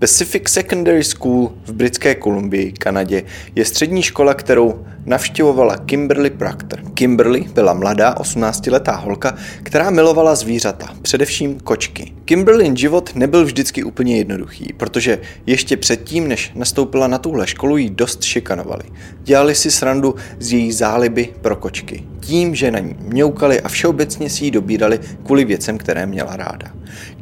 Pacific Secondary School v Britské Kolumbii, Kanadě, je střední škola, kterou navštěvovala Kimberly Proctor. Kimberly byla mladá 18-letá holka, která milovala zvířata, především kočky. Kimberlyn život nebyl vždycky úplně jednoduchý, protože ještě předtím, než nastoupila na tuhle školu, jí dost šikanovali. Dělali si srandu z její záliby pro kočky. Tím, že na ní mňoukali a všeobecně si ji dobírali kvůli věcem, které měla ráda.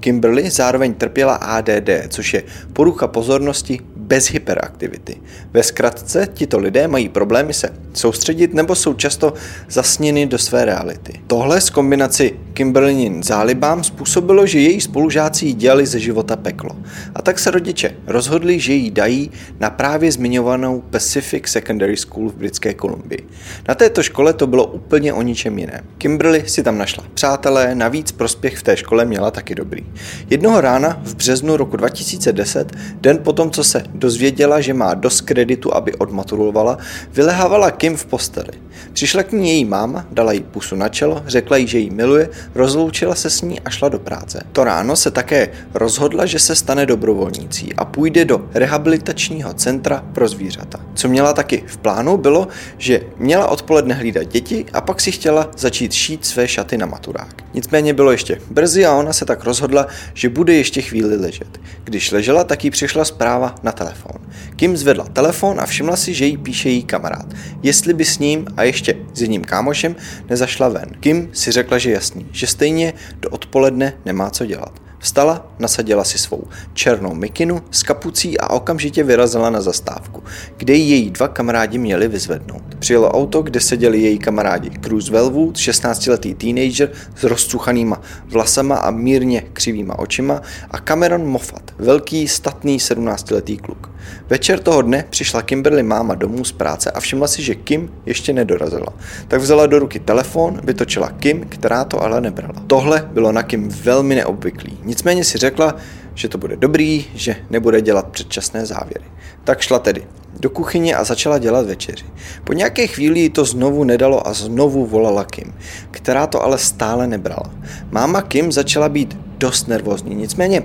Kimberly zároveň trpěla ADD, což je porucha pozornosti bez hyperaktivity. Ve zkratce tito lidé mají problémy se soustředit nebo jsou často zasněny do své reality. Tohle s kombinaci Kimberlinin zálibám způsobilo, že její spolužáci jí dělali ze života peklo. A tak se rodiče rozhodli, že jí dají na právě zmiňovanou Pacific Secondary School v Britské Kolumbii. Na této škole to bylo úplně o ničem jiném. Kimberly si tam našla přátelé, navíc prospěch v té škole měla taky dobrý. Jednoho rána v březnu roku 2010, den potom, co se dozvěděla, že má dost kreditu, aby odmaturovala, vylehávala Kim v posteli. Přišla k ní její máma, dala jí pusu na čelo, řekla jí, že jí miluje, rozloučila se s ní a šla do práce. To ráno se také rozhodla, že se stane dobrovolnící a půjde do rehabilitačního centra pro zvířata. Co měla taky v plánu bylo, že měla odpoledne hlídat děti a pak si chtěla začít šít své šaty na maturák. Nicméně bylo ještě brzy a ona se tak rozhodla, že bude ještě chvíli ležet. Když ležela, tak jí přišla zpráva na telefon. Kim zvedla telefon a všimla si, že jí píše její kamarád. Jestli by s ním a ještě s jedním kámošem nezašla ven. Kim si řekla, že jasný, že stejně do odpoledne nemá co dělat. Vstala, nasadila si svou černou mikinu s kapucí a okamžitě vyrazila na zastávku, kde ji její dva kamarádi měli vyzvednout. Přijelo auto, kde seděli její kamarádi Cruz Velwood, 16-letý teenager s rozcuchanýma vlasama a mírně křivýma očima a Cameron Moffat, velký, statný 17-letý kluk. Večer toho dne přišla Kimberly máma domů z práce a všimla si, že Kim ještě nedorazila. Tak vzala do ruky telefon, vytočila Kim, která to ale nebrala. Tohle bylo na Kim velmi neobvyklý. Nicméně si řekla, že to bude dobrý, že nebude dělat předčasné závěry. Tak šla tedy do kuchyně a začala dělat večeři. Po nějaké chvíli to znovu nedalo a znovu volala Kim, která to ale stále nebrala. Máma Kim začala být dost nervózní, nicméně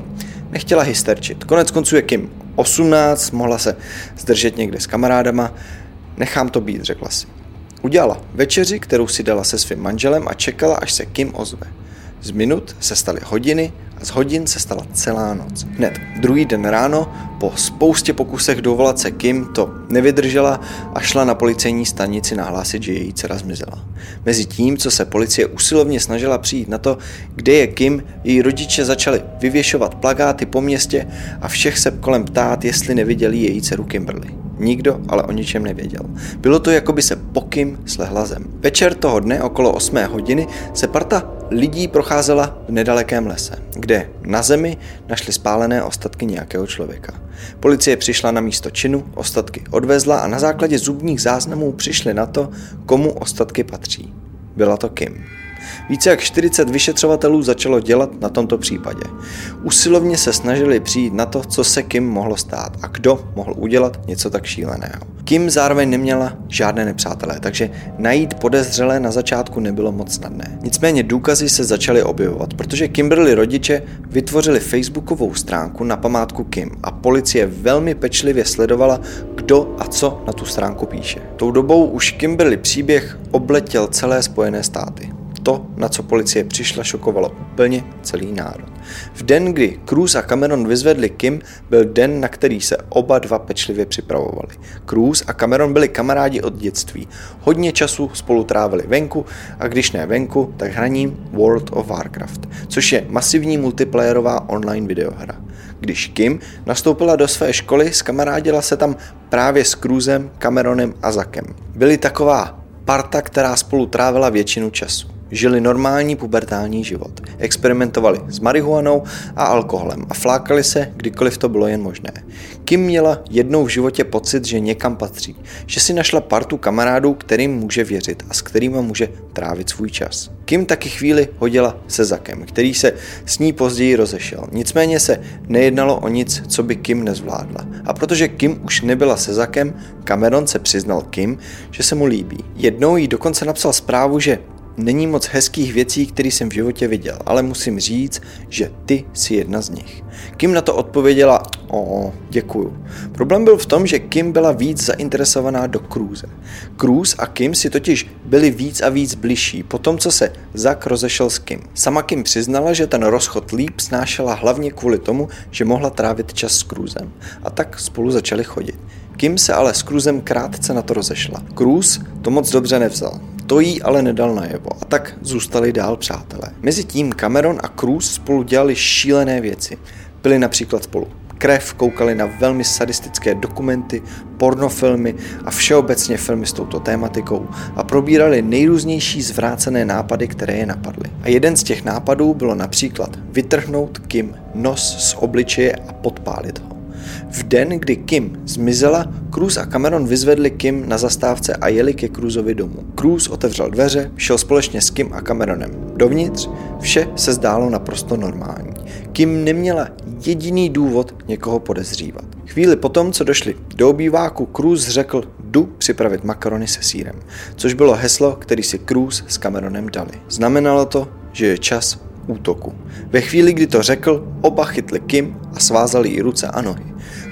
nechtěla hysterčit. Konec konců je Kim 18, mohla se zdržet někde s kamarádama. Nechám to být, řekla si. Udělala večeři, kterou si dala se svým manželem a čekala, až se Kim ozve. Z minut se staly hodiny z hodin se stala celá noc. Hned druhý den ráno, po spoustě pokusech dovolat se Kim, to nevydržela a šla na policejní stanici nahlásit, že její dcera zmizela. Mezi tím, co se policie usilovně snažila přijít na to, kde je Kim, její rodiče začali vyvěšovat plagáty po městě a všech se kolem ptát, jestli neviděli její dceru Kimberly. Nikdo ale o ničem nevěděl. Bylo to, jako by se pokym slehla zem. Večer toho dne okolo 8 hodiny se parta lidí procházela v nedalekém lese, kde na zemi našli spálené ostatky nějakého člověka. Policie přišla na místo činu, ostatky odvezla a na základě zubních záznamů přišli na to, komu ostatky patří. Byla to Kim. Více jak 40 vyšetřovatelů začalo dělat na tomto případě. Usilovně se snažili přijít na to, co se Kim mohlo stát a kdo mohl udělat něco tak šíleného. Kim zároveň neměla žádné nepřátelé, takže najít podezřelé na začátku nebylo moc snadné. Nicméně důkazy se začaly objevovat, protože Kimberly rodiče vytvořili facebookovou stránku na památku Kim a policie velmi pečlivě sledovala, kdo a co na tu stránku píše. Tou dobou už Kimberly příběh obletěl celé Spojené státy. To, na co policie přišla, šokovalo úplně celý národ. V den, kdy Cruz a Cameron vyzvedli Kim, byl den, na který se oba dva pečlivě připravovali. Cruz a Cameron byli kamarádi od dětství. Hodně času spolu trávili venku a když ne venku, tak hraním World of Warcraft, což je masivní multiplayerová online videohra. Když Kim nastoupila do své školy, skamarádila se tam právě s Cruzem, Cameronem a Zakem. Byli taková parta, která spolu trávila většinu času. Žili normální pubertální život. Experimentovali s marihuanou a alkoholem a flákali se, kdykoliv to bylo jen možné. Kim měla jednou v životě pocit, že někam patří, že si našla partu kamarádů, kterým může věřit a s kterými může trávit svůj čas. Kim taky chvíli hodila se Zakem, který se s ní později rozešel. Nicméně se nejednalo o nic, co by Kim nezvládla. A protože Kim už nebyla se Zakem, Cameron se přiznal Kim, že se mu líbí. Jednou jí dokonce napsal zprávu, že Není moc hezkých věcí, které jsem v životě viděl, ale musím říct, že ty jsi jedna z nich. Kim na to odpověděla, o, děkuju. Problém byl v tom, že Kim byla víc zainteresovaná do Cruise. Cruise a Kim si totiž byli víc a víc bližší po tom, co se Zak rozešel s Kim. Sama Kim přiznala, že ten rozchod líp snášela hlavně kvůli tomu, že mohla trávit čas s Cruzem. A tak spolu začali chodit. Kim se ale s Cruzem krátce na to rozešla. Cruz to moc dobře nevzal. To jí ale nedal najevo a tak zůstali dál přátelé. Mezitím Cameron a Cruz spolu dělali šílené věci. Byli například spolu krev, koukali na velmi sadistické dokumenty, pornofilmy a všeobecně filmy s touto tématikou a probírali nejrůznější zvrácené nápady, které je napadly. A jeden z těch nápadů bylo například vytrhnout Kim nos z obličeje a podpálit ho. V den, kdy Kim zmizela, Cruz a Cameron vyzvedli Kim na zastávce a jeli ke Cruzovi domů. Cruz otevřel dveře, šel společně s Kim a Cameronem. Dovnitř vše se zdálo naprosto normální. Kim neměla jediný důvod někoho podezřívat. Chvíli potom, co došli do obýváku, Cruz řekl, jdu připravit makarony se sírem, což bylo heslo, který si Cruz s Cameronem dali. Znamenalo to, že je čas útoku. Ve chvíli, kdy to řekl, oba chytli Kim a svázali jí ruce a nohy.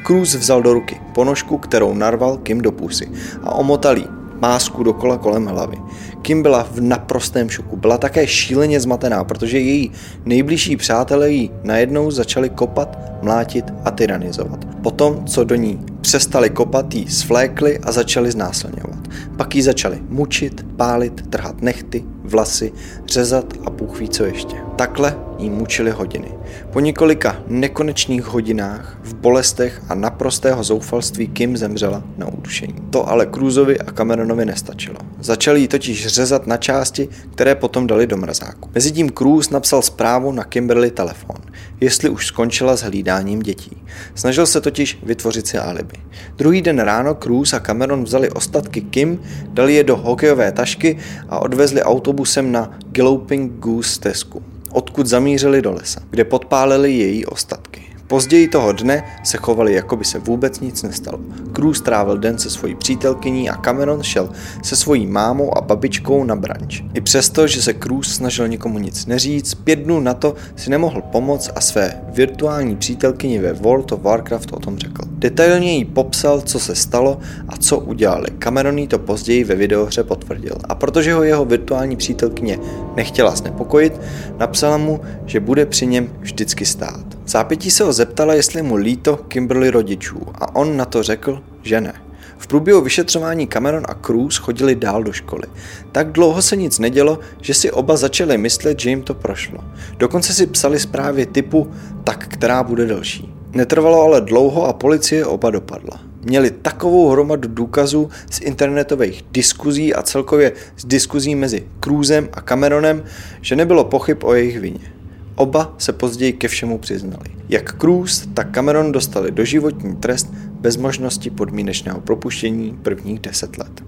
Cruz vzal do ruky ponožku, kterou narval Kim do pusy a omotal jí másku dokola kolem hlavy. Kim byla v naprostém šoku. Byla také šíleně zmatená, protože její nejbližší přátelé jí najednou začali kopat, mlátit a tyranizovat. Potom, co do ní přestali kopat, jí svlékli a začali znásilňovat. Pak ji začali mučit, pálit, trhat nechty, vlasy, řezat a Bůh ví co ještě. Takhle jí mučili hodiny. Po několika nekonečných hodinách, v bolestech a naprostého zoufalství Kim zemřela na udušení. To ale Cruzovi a Cameronovi nestačilo. Začali ji totiž řezat na části, které potom dali do mrazáku. Mezitím Cruise napsal zprávu na Kimberly telefon, jestli už skončila s hlídáním dětí. Snažil se totiž vytvořit si alibi. Druhý den ráno Cruise a Cameron vzali ostatky Kim, dali je do hokejové tašky a odvezli autobusem na Galloping Goose stezku odkud zamířili do lesa, kde podpálili její ostatky. Později toho dne se chovali, jako by se vůbec nic nestalo. Cruz trávil den se svojí přítelkyní a Cameron šel se svojí mámou a babičkou na branč. I přesto, že se Cruz snažil nikomu nic neříct, pět dnů na to si nemohl pomoct a své virtuální přítelkyni ve World of Warcraft o tom řekl. Detailně jí popsal, co se stalo a co udělali. Cameron jí to později ve videohře potvrdil. A protože ho jeho virtuální přítelkyně nechtěla znepokojit, napsala mu, že bude při něm vždycky stát. Zápětí se ho zeptala, jestli mu líto Kimberly rodičů a on na to řekl, že ne. V průběhu vyšetřování Cameron a Cruz chodili dál do školy. Tak dlouho se nic nedělo, že si oba začali myslet, že jim to prošlo. Dokonce si psali zprávy typu tak, která bude delší. Netrvalo ale dlouho a policie oba dopadla. Měli takovou hromadu důkazů z internetových diskuzí a celkově z diskuzí mezi Cruzem a Cameronem, že nebylo pochyb o jejich vině. Oba se později ke všemu přiznali. Jak Cruz, tak Cameron dostali doživotní trest bez možnosti podmínečného propuštění prvních deset let.